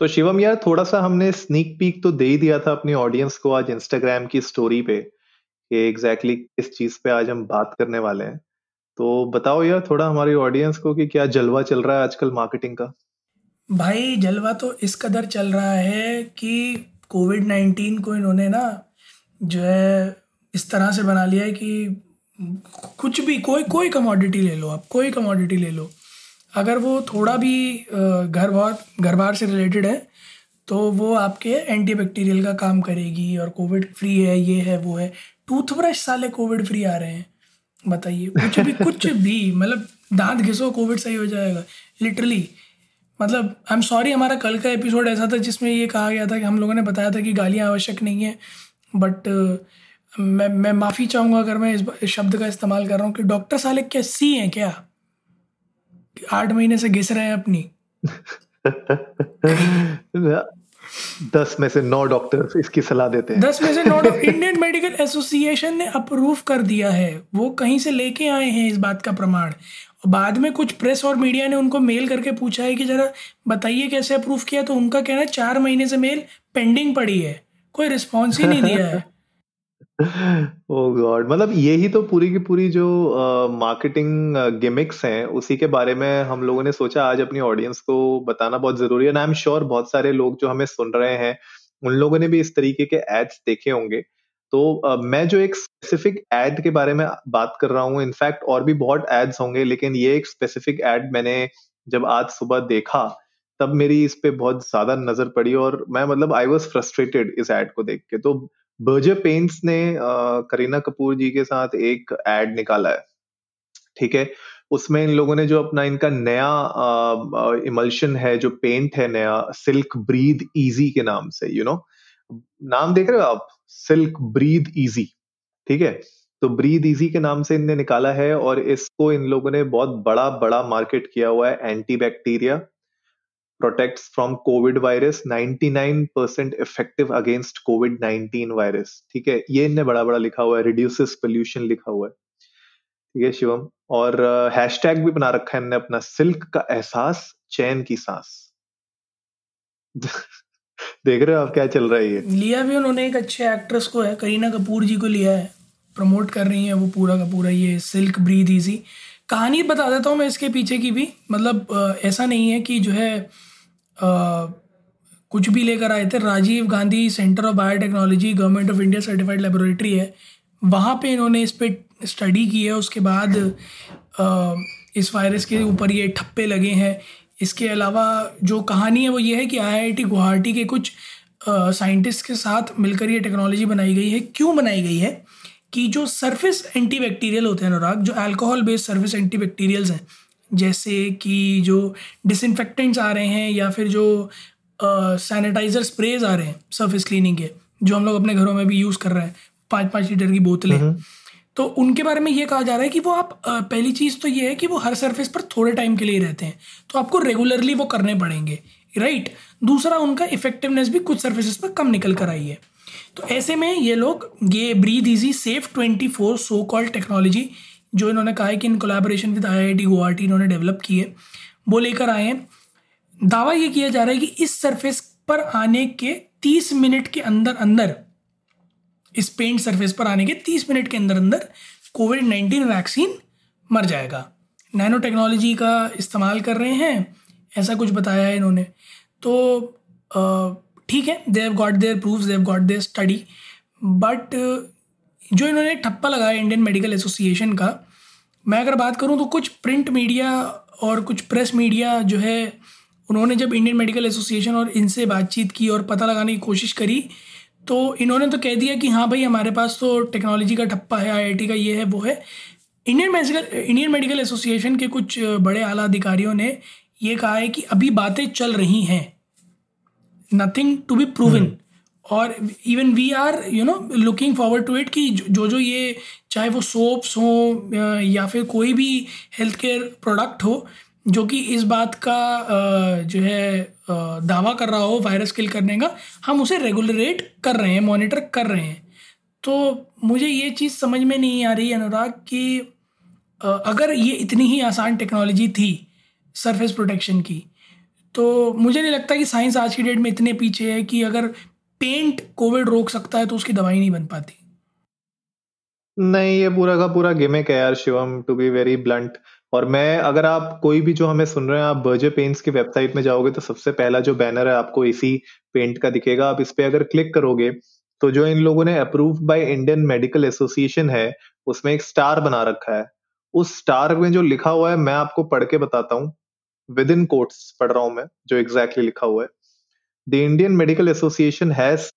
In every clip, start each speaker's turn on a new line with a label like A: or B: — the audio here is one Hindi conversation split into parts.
A: तो शिवम यार थोड़ा सा हमने स्नीक पीक तो दे ही दिया था अपनी ऑडियंस को आज इंस्टाग्राम की स्टोरी पे कि एग्जैक्टली exactly किस चीज़ पे आज हम बात करने वाले हैं। तो बताओ यार, थोड़ा हमारी ऑडियंस को कि क्या जलवा चल रहा है आजकल मार्केटिंग का?
B: भाई, जलवा तो इस कदर चल रहा है कि कोविड नाइन्टीन को इन्होंने ना जो है इस तरह से बना लिया है कि कुछ भी, कोई कोई कमोडिटी ले लो आप, कोई कमोडिटी ले लो। अगर वो थोड़ा भी घर बार घर बार से रिलेटेड है तो वो आपके एंटीबैक्टीरियल का काम करेगी और कोविड फ्री है, ये है, वो है। टूथब्रश साले कोविड फ्री आ रहे हैं। बताइए, कुछ भी कुछ भी मतलब दांत घिसो कोविड सही हो जाएगा। लिटरली मतलब आई एम सॉरी हमारा कल का एपिसोड ऐसा था जिसमें ये कहा गया था कि हम लोगों ने बताया था कि गालियाँ आवश्यक नहीं है बट मैं मैं माफ़ी चाहूँगा अगर मैं इस शब्द का इस्तेमाल कर रहा हूँ कि डॉक्टर साले क्या सी हैं क्या? आठ महीने से घिस रहे हैं अपनी।
A: दस में से नौ डॉक्टर इसकी सलाह देते हैं।
B: दस में से नौ इंडियन मेडिकल एसोसिएशन ने अप्रूव कर दिया है। वो कहीं से लेके आए हैं इस बात का प्रमाण। बाद में कुछ प्रेस और मीडिया ने उनको मेल करके पूछा है कि जरा बताइए कैसे अप्रूव किया तो उनका कहना है चार महीने से मेल पेंडिंग पड़ी है। कोई रिस्पॉन्स ही नहीं दिया है।
A: गॉड मतलब यही तो पूरी की पूरी जो मार्केटिंग गिमिक्स हैं उसी के बारे में हम लोगों ने सोचा आज अपनी ऑडियंस को बताना बहुत ज़रूरी है। आई एम श्योर बहुत सारे लोग जो हमें सुन रहे हैं उन लोगों ने भी इस तरीके के एड्स देखे होंगे। तो uh, मैं जो एक स्पेसिफिक एड के बारे में बात कर रहा हूँ इनफैक्ट और भी बहुत एड्स होंगे लेकिन ये एक स्पेसिफिक एड मैंने जब आज सुबह देखा तब मेरी इस पे बहुत ज़्यादा नज़र पड़ी और मैं मतलब आई वॉज़ फ्रस्ट्रेटेड इस एड को देख के। तो बर्जर पेंट्स ने करीना कपूर जी के साथ एक एड निकाला है, ठीक है? उसमें इन लोगों ने जो अपना इनका नया इमल्शन है, जो पेंट है नया सिल्क ब्रीद इजी के नाम से यू you नो know? नाम देख रहे हो आप? सिल्क ब्रीद इजी ठीक है? तो ब्रीद इजी के नाम से इनने निकाला है और इसको इन लोगों ने बहुत बड़ा बड़ा मार्केट किया हुआ है anti bacteria protects from covid virus 99% effective against covid 19 virus ठीक है? ये इनने बड़ा बड़ा लिखा हुआ है रिड्यूसेस पोल्यूशन लिखा हुआ है। ठीक है शिवम? और हैशटैग uh, भी बना रखा है इनने अपना सिल्क का एहसास चैन की सांस। देख रहे हो आप क्या चल रहा है ये?
B: लिया भी उन्होंने एक अच्छे एक्ट्रेस को है करीना कपूर जी को लिया है। प्रमोट कर रही है वो पूरा का पूरा ये सिल्क ब्रीद इजी कहानी बता देता हूँ मैं इसके पीछे की भी। मतलब ऐसा नहीं है कि जो है आ, कुछ भी लेकर आए थे। Rajiv Gandhi Centre of biotechnology government of India certified laboratory है। वहाँ पे इन्होंने इस पर स्टडी की है। उसके बाद आ, इस वायरस के ऊपर ये ठप्पे लगे हैं। इसके अलावा जो कहानी है वो ये है कि आईआईटी गुवाहाटी के कुछ साइंटिस्ट के साथ मिलकर ये टेक्नोलॉजी बनाई गई है। क्यों बनाई गई है? कि जो सरफेस एंटीबैक्टीरियल होते हैं अनुराग जो अल्कोहल बेस्ड सरफेस एंटीबैक्टीरियल्स हैं जैसे कि जो डिसइनफेक्टेंट्स आ रहे हैं या फिर जो सैनिटाइज़र स्प्रेज आ रहे हैं सरफेस क्लीनिंग के जो हम लोग अपने घरों में भी यूज़ कर रहे हैं पाँच पाँच लीटर की बोतलें। तो उनके बारे में ये कहा जा रहा है कि वो आप पहली चीज़ तो ये है कि वो हर सरफेस पर थोड़े टाइम के लिए रहते हैं तो आपको रेगुलरली वो करने पड़ेंगे राइट दूसरा उनका इफेक्टिवनेस भी कुछ सर्फेसेस पर कम निकल कर आई है। तो ऐसे में ये लोग, ये breathe easy safe twenty four so called technology जो इन्होंने कहा है कि इन collaboration with I I T Guwahati इन्होंने डेवलप की है, वो लेकर आए हैं। दावा ये किया जा रहा है कि इस सरफेस पर आने के तीस मिनट के अंदर अंदर, इस पेंट सरफेस पर आने के तीस मिनट के अंदर अंदर कोविड नाइन्टीन वैक्सीन मर जाएगा। नैनो टेक्नोलॉजी का इस्तेमाल कर रहे हैं, ऐसा कुछ बताया है इन्होंने। तो ठीक है they have got their proof they have got their study but जो इन्होंने ठप्पा लगाया इंडियन मेडिकल एसोसिएशन का, मैं अगर बात करूँ तो कुछ प्रिंट मीडिया और कुछ प्रेस मीडिया जो है, उन्होंने जब इंडियन मेडिकल एसोसिएशन और इनसे बातचीत की और पता लगाने की कोशिश करी तो इन्होंने तो कह दिया कि हाँ भाई, हमारे पास तो टेक्नोलॉजी का ठप्पा है आईआईटी का ये है, वो है। Indian Medical Indian Medical Association के कुछ, बड़े आला अधिकारियों ने ये कहा है कि अभी बातें चल रही हैं। नथिंग टू बी प्रूवन और even we are you know looking forward to it कि जो जो ये चाहे वो सोप्स हो या फिर कोई भी हेल्थ केयर प्रोडक्ट हो जो कि इस बात का जो है दावा कर रहा हो वायरस किल करने का हम उसे रेगुलरेट कर रहे हैं मॉनिटर कर रहे हैं। तो मुझे ये चीज़ समझ में नहीं आ रही अनुराग कि अगर ये इतनी ही आसान टेक्नोलॉजी थी सरफेस प्रोटेक्शन की तो मुझे नहीं लगता कि साइंस आज की डेट में इतने पीछे है कि अगर पेंट कोविड रोक सकता है तो उसकी दवाई नहीं बन पाती।
A: नहीं, ये पूरा का पूरा गिमिक है यार Shivam to be very blunt और मैं, अगर आप कोई भी जो हमें सुन रहे हैं, आप बर्जर पेंट्स की वेबसाइट में जाओगे तो सबसे पहला जो बैनर है आपको इसी पेंट का दिखेगा। आप इस पे अगर क्लिक करोगे तो जो इन लोगों ने approve by Indian Medical Association है, उसमें एक स्टार बना रखा है। उस स्टार में जो लिखा हुआ है, मैं आपको पढ़ के बताता हूँ। विद इन कोट्स पढ़ रहा हूँ मैं जो एग्जैक्टली exactly लिखा हुआ है। The Indian Medical Association has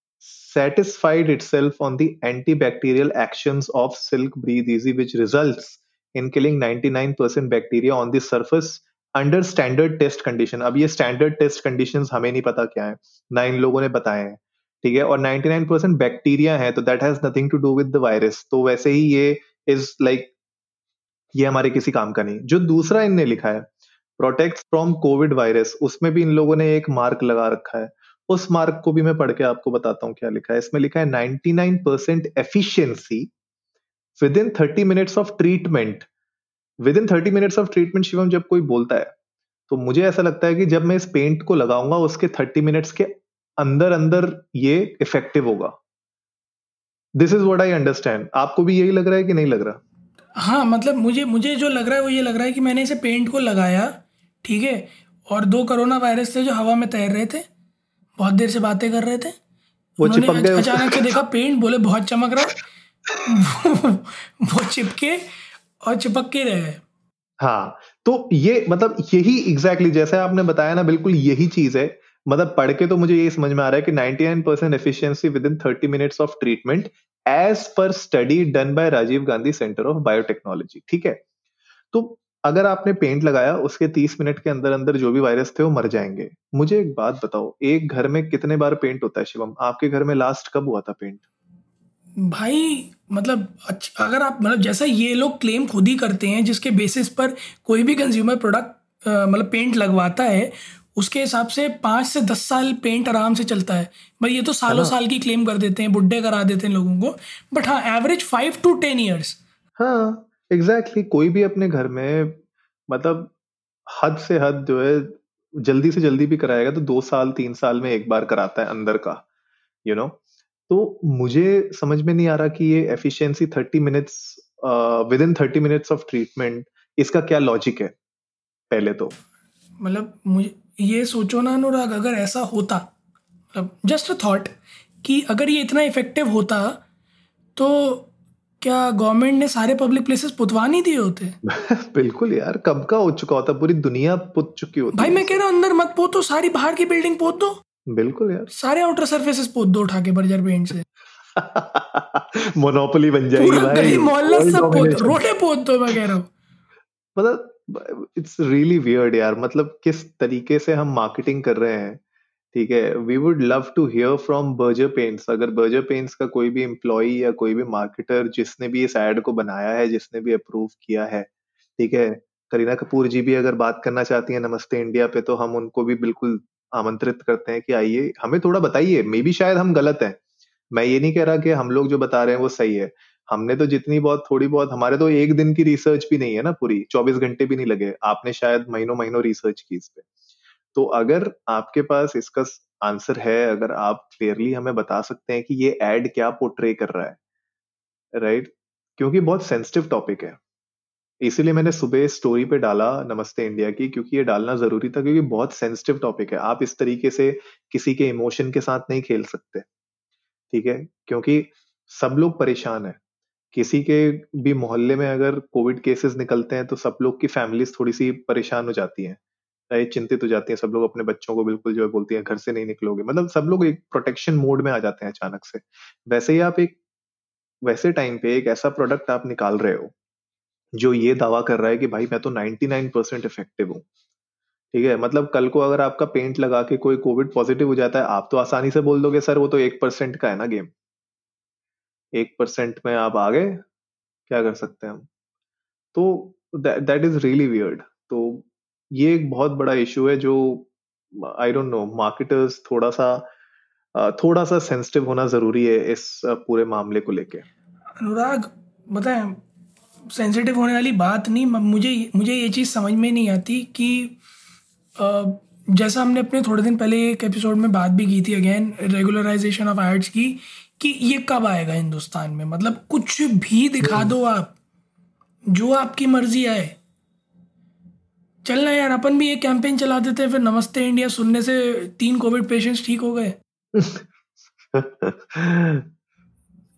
A: satisfied itself on the antibacterial actions of silk breathe easy which results in killing 99% bacteria on the surface under standard test condition अब ये स्टैंडर्ड टेस्ट कंडीशन हमें नहीं पता क्या है। ना इन लोगों ने बताए हैं। ठीक है? और 99 परसेंट बैक्टीरिया है तो that has nothing to do with the virus तो वैसे ही ये इज़ लाइक like, ये हमारे किसी काम का नहीं। जो दूसरा इनने लिखा है प्रोटेक्ट फ्रॉम कोविड वायरस उसमें भी इन लोगों ने एक मार्क लगा रखा है। उस मार्क को भी मैं पढ़ के आपको बताता हूँ क्या लिखा है। इसमें लिखा है 99 percent efficiency within thirty minutes of treatment within thirty minutes of treatment Shivam, जब कोई बोलता है तो मुझे ऐसा लगता है कि जब मैं इस पेंट को लगाऊँगा, उसके थर्टी मिनट्स के अंदर अंदर ये इफ़ेक्टिव होगा। This is what I understand आपको भी यही लग रहा है कि नहीं लग रहा?
B: हाँ मतलब मुझे मुझे जो लग रहा है वो ये लग रहा है कि मैंने इसे पेंट को लगाया ठीक है? और दो कोरोना वायरस थे जो हवा में तैर रहे थे। बहुत देर से बातें कर रहे थे। गए। अचानक से देखा पेंट बोले बहुत चमक रहा वो चिपके और चिपक के रहे।
A: हाँ तो ये मतलब यही एग्जैक्टली exactly, जैसे आपने बताया ना बिल्कुल यही चीज़ है। मतलब पढ़ के तो मुझे ये समझ में आ रहा है कि 99 percent efficiency within 30 minutes of treatment as per study done by Rajiv Gandhi Centre of biotechnology ठीक है? तो अगर आपने पेंट लगाया उसके 30 मिनट के अंदर अंदर जो भी वायरस थे वो मर जाएँगे। मुझे एक बात बताओ एक घर में कितने बार पेंट होता है शिवम? आपके घर में लास्ट कब हुआ था पेंट
B: भाई मतलब अगर आप मतलब जैसा ये लोग क्लेम खुद ही करते हैं जिसके बेसिस पर कोई भी कंज्यूमर प्रोडक्ट मतलब पेंट लगवाता है उसके हिसाब से पाँच से दस साल पेंट आराम से चलता है। भाई ये तो सालों साल की क्लेम कर देते हैं बुढ़े करा देते हैं लोगों को। बट हाँ average five to ten years
A: हाँ। एग्जैक्टली exactly, कोई भी अपने घर में मतलब हद से हद जो है जल्दी से जल्दी भी कराएगा तो दो साल तीन साल में एक बार कराता है अंदर का यू you नो know? तो मुझे समझ में नहीं आ रहा कि ये efficiency thirty minutes within thirty minutes of treatment इसका क्या लॉजिक है पहले तो
B: मतलब मुझे ये सोचो ना अनुराग अगर ऐसा होता मतलब जस्ट अ थॉट कि अगर ये इतना इफ़ेक्टिव होता तो क्या गवर्नमेंट ने सारे पब्लिक प्लेसेस पुतवा नहीं दिए होते?
A: बिल्कुल यार कब का हो चुका होता? पूरी दुनिया पुत चुकी होती
B: भाई मैं कह रहा हूँ अंदर मत पोतो सारी बाहर की बिल्डिंग पोत। दो
A: बिल्कुल यार।
B: सारे आउटर सरफेसेस पोत दो उठा के बर्जर पेंट से।
A: मोनोपोली बन जाएगी भाई।
B: मोहल्ला सब पोत रोडे पोत दो मैं कह रहा हूँ।
A: मतलब इट्स रियली वियर्ड यार। मतलब किस तरीके से हम मार्केटिंग कर रहे हैं? ठीक है we would love to hear from Berger Paints अगर बर्जर पेंट्स का कोई भी एम्प्लॉय या कोई भी मार्केटर जिसने भी इस एड को बनाया है, जिसने भी अप्रूव किया है, ठीक है? करीना कपूर जी भी अगर बात करना चाहती है नमस्ते इंडिया पे तो हम उनको भी बिल्कुल आमंत्रित करते हैं कि आइए, हमें थोड़ा बताइए मे बी शायद हम गलत हैं। मैं ये नहीं कह रहा कि हम लोग जो बता रहे हैं वो सही है। हमने तो जितनी बहुत, थोड़ी बहुत, हमारे तो एक दिन की रिसर्च भी नहीं है ना पूरी, चौबीस घंटे भी नहीं लगे, आपने शायद महीनों महीनों रिसर्च की इस पे। तो अगर आपके पास इसका आंसर है, अगर आप क्लियरली हमें बता सकते हैं कि ये एड क्या पोर्ट्रे कर रहा है राइट right? क्योंकि बहुत सेंसिटिव टॉपिक है। इसीलिए मैंने सुबह स्टोरी पे डाला नमस्ते इंडिया की, क्योंकि ये डालना ज़रूरी था, क्योंकि बहुत सेंसिटिव टॉपिक है। आप इस तरीके से किसी के इमोशन के साथ नहीं खेल सकते, ठीक है? क्योंकि सब लोग परेशान है। किसी के भी मोहल्ले में अगर कोविड केसेस निकलते हैं तो सब लोग की फैमिलीज़ थोड़ी सी परेशान हो जाती हैं। राइट चिंतित हो जाती है, सब लोग अपने बच्चों को बिल्कुल जो है बोलती हैं, घर से नहीं निकलोगे। मतलब सब लोग एक प्रोटेक्शन मोड में आ जाते हैं अचानक से। वैसे ही आप एक, वैसे टाइम पे एक ऐसा प्रोडक्ट आप निकाल रहे हो, जो ये दावा कर रहा है कि भाई मैं तो 99 परसेंट इफ़ेक्टिव हूँ। ठीक है? मतलब कल को अगर आपका पेंट लगा के कोई कोविड पॉजिटिव हो जाता है, आप तो आसानी से बोल दोगे, सर, वो तो एक परसेंट का है ना गेम एक परसेंट में आप आ गए क्या कर सकते हैं हम? तो दैट इज़ रियली वियर्ड तो ये एक बहुत बड़ा इशू है जो आई डोंट नो मार्केटर्स थोड़ा सा थोड़ा सा सेंसिटिव होना ज़रूरी है इस पूरे मामले को लेके।
B: अनुराग बताए सेंसिटिव होने वाली बात नहीं मुझे मुझे ये चीज़ समझ में नहीं आती कि जैसा हमने अपने थोड़े दिन पहले एक एपिसोड में बात भी की थी अगेन रेगुलराइजेशन ऑफ़ एड्स की कि ये कब आएगा हिंदुस्तान में? मतलब कुछ भी दिखा दो आप जो आपकी मर्ज़ी आए। चलना यार अपन भी ये कैंपेन चला देते फिर नमस्ते इंडिया सुनने से तीन कोविड पेशेंट्स ठीक हो गए।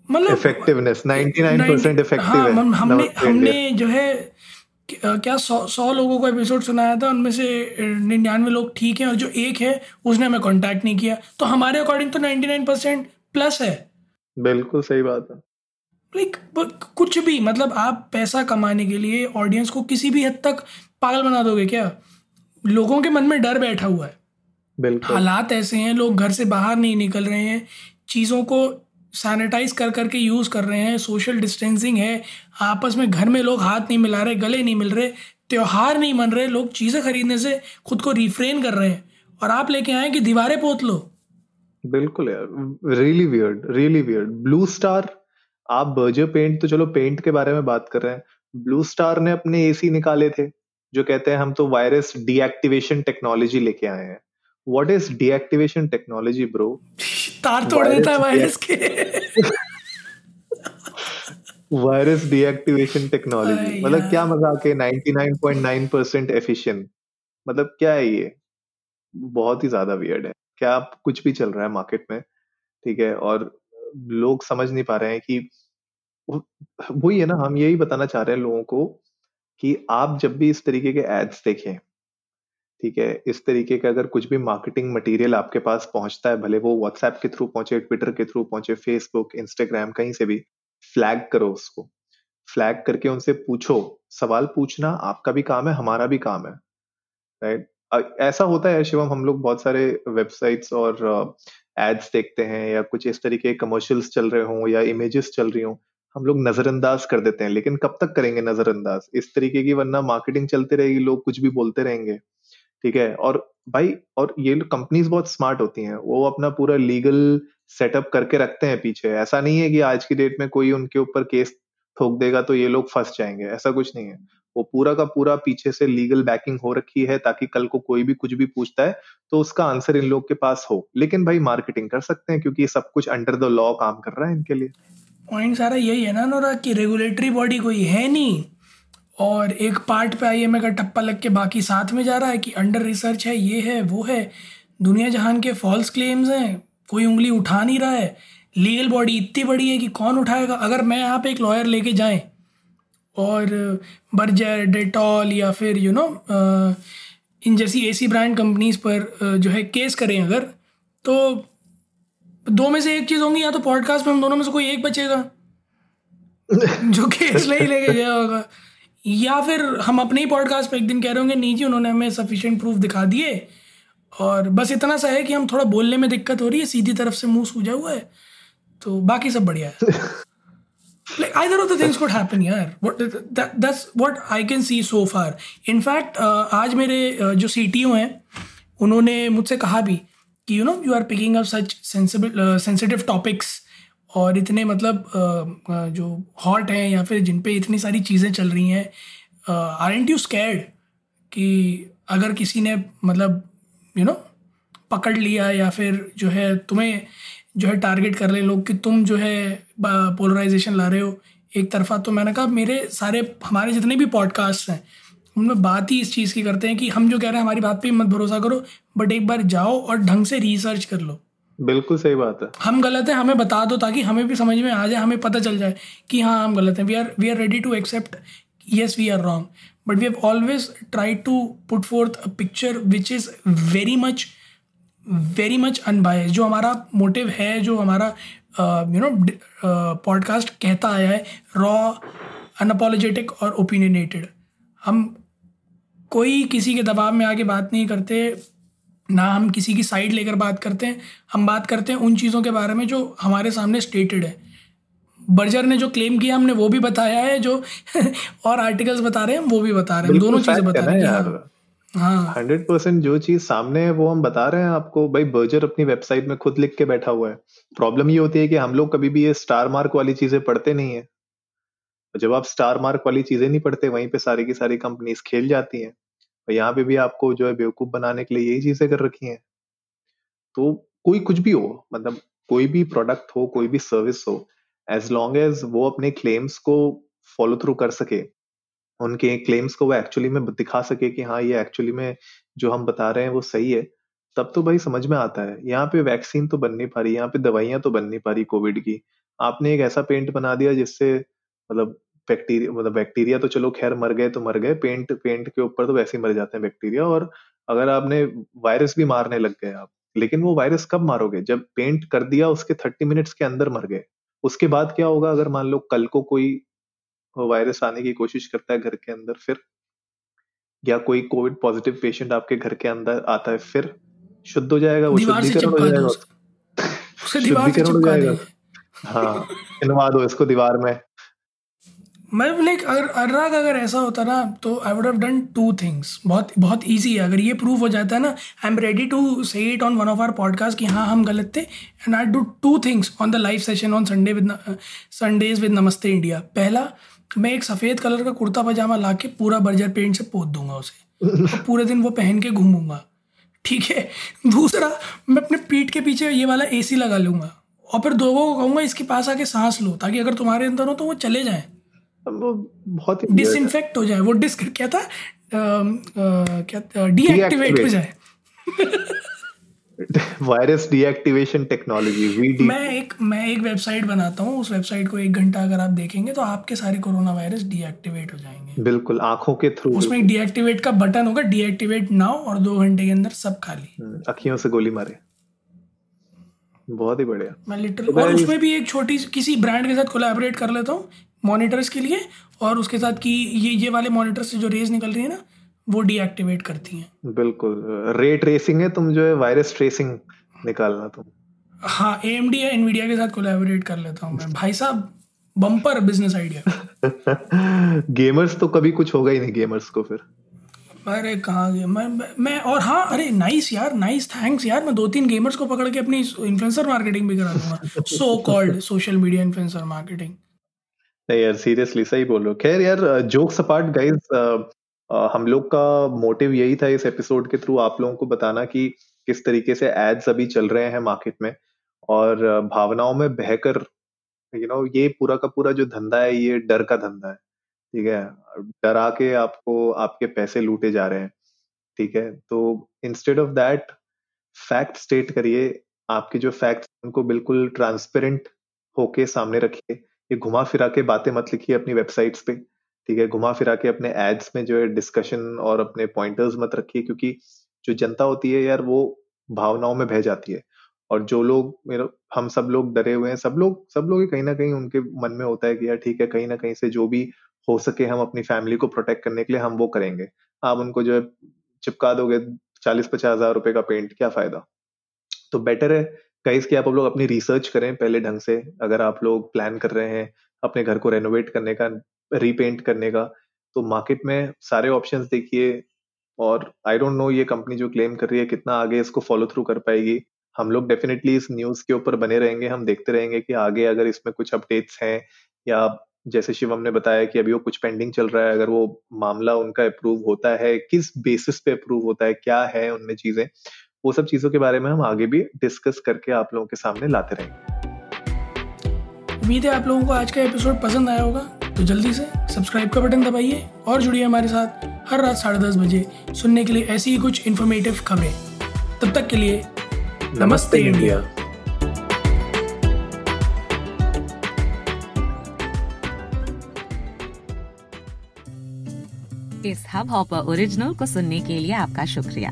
A: मतलब इफेक्टिवनेस 99% इफ़ेक्टिव हाँ, है
B: हमने हमने जो है क्या सौ सौ लोगों को एपिसोड सुनाया था उनमें से निन्यानवे लोग ठीक हैं और जो एक है उसने हमें कांटेक्ट नहीं किया। तो हमारे अकॉर्डिंग तो 99 परसेंट प्लस है।
A: बिल्कुल सही बात है।
B: लाइक like, कुछ भी मतलब आप पैसा कमाने के लिए ऑडियंस को किसी भी हद तक पागल बना दोगे क्या? लोगों के मन में डर बैठा हुआ है।
A: बिल्कुल।
B: हालात ऐसे हैं लोग घर से बाहर नहीं निकल रहे हैं चीज़ों को सैनिटाइज कर करके यूज़ कर रहे हैं सोशल डिस्टेंसिंग है आपस में घर में लोग हाथ नहीं मिला रहे गले नहीं मिल रहे त्यौहार नहीं मन रहे लोग चीज़ें खरीदने से खुद को रिफ्रेन कर रहे हैं। और आप लेके आए कि दीवारें पोत लो।
A: बिल्कुल यार really weird really weird Blue Star आप बर्जर पेंट तो चलो पेंट के बारे में बात कर रहे हैं। ब्लू स्टार ने अपने एसी निकाले थे। जो कहते हैं हम तो वायरस डीएक्टिवेशन टेक्नोलॉजी लेके आए हैं। What is deactivation technology bro
B: तार तोड़ देता है वायरस के।
A: वायरस डीएक्टिवेशन टेक्नोलॉजी मतलब क्या मज़ाक है 99.9 परसेंट एफिशिएंट मतलब क्या है ये? बहुत ही ज़्यादा वियर्ड है। क्या आप कुछ भी चल रहा है मार्केट में ठीक है? और लोग समझ नहीं पा रहे हैं कि वही है ना हम यही बताना चाह रहे हैं लोगों को कि आप जब भी इस तरीके के एड्स देखें, ठीक है, इस तरीके का अगर कुछ भी मार्केटिंग मटेरियल आपके पास पहुँचता है, भले वो व्हाट्सएप के थ्रू पहुँचे ट्विटर के थ्रू पहुँचे फेसबुक इंस्टाग्राम कहीं से भी फ्लैग करो उसको। फ्लैग करके उनसे पूछो। सवाल पूछना आपका भी काम है, हमारा भी काम है राइट ऐसा होता है शिवम, हम लोग बहुत सारे वेबसाइट्स और एड्स देखते हैं या कुछ इस तरीके कमर्शियल्स चल रहे हों या इमेजेस चल रही हों। हम लोग नजरअंदाज कर देते हैं, लेकिन कब तक करेंगे नजरअंदाज? इस तरीके की वरना मार्केटिंग चलती रहेगी, लोग कुछ भी बोलते रहेंगे। ठीक है? और भाई, और ये कंपनीज़ बहुत स्मार्ट होती हैं, वो अपना पूरा लीगल सेटअप करके रखते हैं पीछे। ऐसा नहीं है कि आज की डेट में कोई उनके ऊपर केस ठोक देगा तो ये लोग फंस जाएँगे, ऐसा कुछ नहीं है। वो पूरा का पूरा पीछे से लीगल बैकिंग हो रखी है ताकि कल को कोई भी कुछ भी पूछता है तो उसका आंसर इन लोग के पास हो। लेकिन भाई मार्केटिंग कर सकते हैं क्योंकि सब कुछ अंडर द लॉ काम कर रहा है इनके लिए।
B: पॉइंट सारा यही है ना नोरा कि रेगुलेटरी बॉडी कोई है नहीं। और एक पार्ट पे आई का टप्पा लग के बाकी साथ में जा रहा है कि अंडर रिसर्च है, ये है, वो है। दुनिया जहान के फॉल्स क्लेम्स हैं, कोई उंगली उठा नहीं रहा है। लीगल बॉडी इतनी बड़ी है कि कौन उठाएगा? अगर मैं यहाँ पे एक लॉयर लेके जाएँ, और बर्जर डेटॉल या फिर यू नो इन जैसी एसी ब्रांड कंपनीज़ पर जो है केस करें अगर तो दो में से एक चीज़ होंगी या तो पॉडकास्ट में हम दोनों में से कोई एक बचेगा। जो केस ले ही लेके गया होगा। या फिर हम अपने ही पॉडकास्ट पे एक दिन कह रहे होंगे नहीं जी उन्होंने हमें सफिशिएंट प्रूफ दिखा दिए। और बस इतना सा है कि हम थोड़ा बोलने में दिक्कत हो रही है सीधी तरफ़ से मुँह सूझा हुआ है तो बाकी सब बढ़िया है। Like either of the things could happen यार what that, that's what I can see so far. In fact uh, आज मेरे uh, जो सी टी ओ हैं उन्होंने मुझसे कहा भी कि you know you are picking up such sensible sensitive topics और इतने मतलब uh, जो हॉट हैं या फिर जिन पे इतनी सारी चीज़ें चल रही हैं आर एंट यू स्कैर्ड कि अगर किसी ने मतलब यू you नो know, पकड़ लिया या फिर जो है तुम्हें जो है टारगेट कर रहे लोग कि तुम जो है पोलराइजेशन ला रहे हो एक तरफा तो मैंने कहा मेरे सारे हमारे जितने भी पॉडकास्ट हैं उनमें बात ही इस चीज़ की करते हैं कि हम जो कह रहे हैं हमारी बात पे मत भरोसा करो बट एक बार जाओ और ढंग से रिसर्च कर लो।
A: बिल्कुल सही बात है।
B: हम गलत है हमें बता दो ताकि हमें भी समझ में आ जाए हमें पता चल जाए कि हाँ हम गलत हैं। We are we are ready to accept yes we are wrong but we have always try to put forth a picture which is very much very much unbiased जो हमारा मोटिव है जो हमारा यू नो पॉडकास्ट कहता आया है रॉ अनअपोलोजेटिक और ओपिनियनेटेड हम कोई किसी के दबाव में आके बात नहीं करते ना हम किसी की साइड लेकर बात करते हैं। हम बात करते हैं उन चीज़ों के बारे में जो हमारे सामने स्टेटेड है। बर्जर ने जो क्लेम किया हमने वो भी बताया है जो और आर्टिकल्स बता रहे हैं वो भी बता रहे हैं। दोनों चीज़ें बता रहे हैं।
A: हाँ। हंड्रेड परसेंट जो चीज़ सामने है वो हम बता रहे हैं आपको। भाई बर्जर अपनी वेबसाइट में खुद लिख के बैठा हुआ है। प्रॉब्लम ये होती है कि हम लोग कभी भी ये स्टार मार्क वाली चीज़ें पढ़ते नहीं है। जब आप स्टार मार्क वाली चीज़ें नहीं पढ़ते, वहीं पे सारी की सारी कंपनीज़ खेल जाती हैं, और यहाँ पे भी आपको जो है बेवकूफ़ बनाने के लिए यही चीज़ें कर रखी हैं। तो कोई कुछ भी हो मतलब कोई भी प्रोडक्ट हो, कोई भी सर्विस हो एज लॉन्ग एज वो अपने क्लेम्स को फॉलो थ्रू कर सके, उनके क्लेम्स को वो एक्चुअली में दिखा सके कि हाँ ये एक्चुअली में जो हम बता रहे हैं वो सही है, तब तो भाई समझ में आता है। यहाँ पे वैक्सीन तो बन नहीं पा रही, यहाँ पे दवाइयाँ तो बन नहीं पा रही कोविड की। आपने एक ऐसा पेंट बना दिया जिससे मतलब बैक्टीरिया मतलब बैक्टीरिया तो चलो खैर मर गए तो मर गए पेंट पेंट के ऊपर तो वैसे ही मर जाते हैं बैक्टीरिया और अगर आपने वायरस भी मारने लग गए आप लेकिन वो वायरस कब मारोगे? जब पेंट कर दिया उसके थर्टी मिनट्स के अंदर मर गए उसके बाद क्या होगा अगर मान लो कल को कोई वायरस आने की कोशिश करता है घर के अंदर फिर? या कोई कोविड पॉजिटिव पेशेंट आपके घर के अंदर आता है फिर? शुद्ध हो जाएगा वो शुद्धिकरण हो जाएगा शुद्धिकरण हो जाएगा। हाँ इनवा दो इसको दीवार में।
B: मैं लाइक अगर अनुराग अगर ऐसा होता ना तो I would have done two things बहुत बहुत इजी है। अगर ये प्रूव हो जाता है ना I am ready to say it on one of our podcast कि हाँ हम गलत थे and I do two things on the live session on Sunday with Sundays with Namaste India पहला, मैं एक सफ़ेद कलर का कुर्ता पजामा ला के पूरा बर्जर पेंट से पोत दूँगा उसे। और पूरे दिन वो पहन के घूमूँगा। ठीक है? दूसरा, मैं अपने पीठ के पीछे ये वाला एसी लगा लूँगा। और फिर दो को कहूँगा, इसके पास आके सांस लो, ताकि अगर तुम्हारे अंदर हो तो वो चले जाए।
A: वो बहुत
B: डिसइंफेक्ट हो। जाए वो डिस्क क्या था? क्या डीएक्टिवेट हो जाए।
A: वायरस डीएक्टिवेशन टेक्नोलॉजी वीडी
B: मैं एक मैं एक वेबसाइट बनाता हूँ उस वेबसाइट को एक घंटा अगर आप देखेंगे तो आपके सारे कोरोना वायरस डीएक्टिवेट हो जाएँगे।
A: बिल्कुल आँखों के थ्रू
B: उसमें डीएक्टिवेट का बटन होगा डीएक्टिवेट नाउ और दो घंटे के अंदर सब खाली।
A: हम्म, अखियों से गोली मारे। बहुत ही बढ़िया।
B: मैं लिटरली तो और उसमें भी एक छोटी किसी ब्रांड के साथ कोलैबोरेट कर लेता हूँ। मॉनिटर्स के लिए और उसके साथ की ये ये वाले मॉनिटर से जो रेज निकल रही है ना वो डीएक्टिवेट करती हैं।
A: बिल्कुल। रे ट्रेसिंग है तुम जो है वायरस ट्रेसिंग निकालना तुम।
B: हाँ ए एम डी या एनवीडिया के साथ कोलैबोरेट कर लेता हूँ मैं। भाई साहब बम्पर बिज़नेस आइडिया
A: गेमर्स तो कभी कुछ होगा ही नहीं गेमर्स को फिर।
B: अरे कहाँ गए? मैं मैं और हाँ अरे नाइस यार नाइस थैंक्स यार। मैं दो तीन गेमर्स को पकड़ के अपनी इन्फ्लुएंसर मार्केटिंग भी करा दूँगा। So called social media influencer marketing
A: नहीं, यार सीरियसली सही बोल रहे हो। खैर यार जोक्स अपार्ट गाइस हम लोग का मोटिव यही था इस एपिसोड के थ्रू आप लोगों को बताना कि किस तरीके से एड्स अभी चल रहे हैं मार्केट में और भावनाओं में बहकर यू नो ये पूरा का पूरा जो धंधा है, ये डर का धंधा है, ठीक है? डरा के आपको, आपके पैसे लूटे जा रहे हैं, ठीक है? तो instead of that fact state करिए, आपके जो फैक्ट उनको बिल्कुल ट्रांसपेरेंट होके सामने रखिए। ये घुमा फिरा के बातें मत लिखिए अपनी वेबसाइट्स पे, ठीक है? घुमा फिरा के अपने एड्स में जो है डिस्कशन और अपने पॉइंटर्स मत रखिए, क्योंकि जो जनता होती है यार वो भावनाओं में बह जाती है। और जो लोग मेरे, हम सब लोग डरे हुए हैं, सब लोग सब लोग कहीं ना कहीं उनके मन में होता है कि यार ठीक है, कहीं ना कहीं से जो भी हो सके हम अपनी फैमिली को प्रोटेक्ट करने के लिए हम वो करेंगे। आप उनको जो है चिपका दोगे चालीस पचास हज़ार रुपए का पेंट क्या फ़ायदा? तो बेटर है कहीं कि आप लोग अपनी रिसर्च करें पहले ढंग से? अगर आप लोग प्लान कर रहे हैं अपने घर को रेनोवेट करने का रीपेंट करने का तो मार्केट में सारे ऑप्शंस देखिए और आई डोंट नो ये कंपनी जो क्लेम कर रही है कितना आगे इसको फॉलो थ्रू कर पाएगी। हम लोग डेफिनेटली इस न्यूज़ के ऊपर बने रहेंगे, हम देखते रहेंगे कि आगे अगर इसमें कुछ अपडेट्स हैं या जैसे शिवम ने बताया कि अभी वो कुछ पेंडिंग चल रहा है, अगर वो मामला उनका अप्रूव होता है, किस बेसिस पे अप्रूव होता है, क्या है उनमें चीज़ें वो सब चीज़ों के बारे में हम आगे भी डिस्कस करके आप लोगों के सामने लाते रहेंगे।
B: उम्मीद है आप लोगों को आज का एपिसोड पसंद आया होगा। तो जल्दी से सब्सक्राइब का बटन दबाइए और जुड़िए हमारे साथ हर रात साढ़े दस बजे सुनने के लिए ऐसी ही कुछ इन्फॉर्मेटिव खबरें। तब तक के लिए नमस्ते इंडिया।
C: इस हब हॉपर ओरिजिनल को सुनने के लिए आपका शुक्रिया।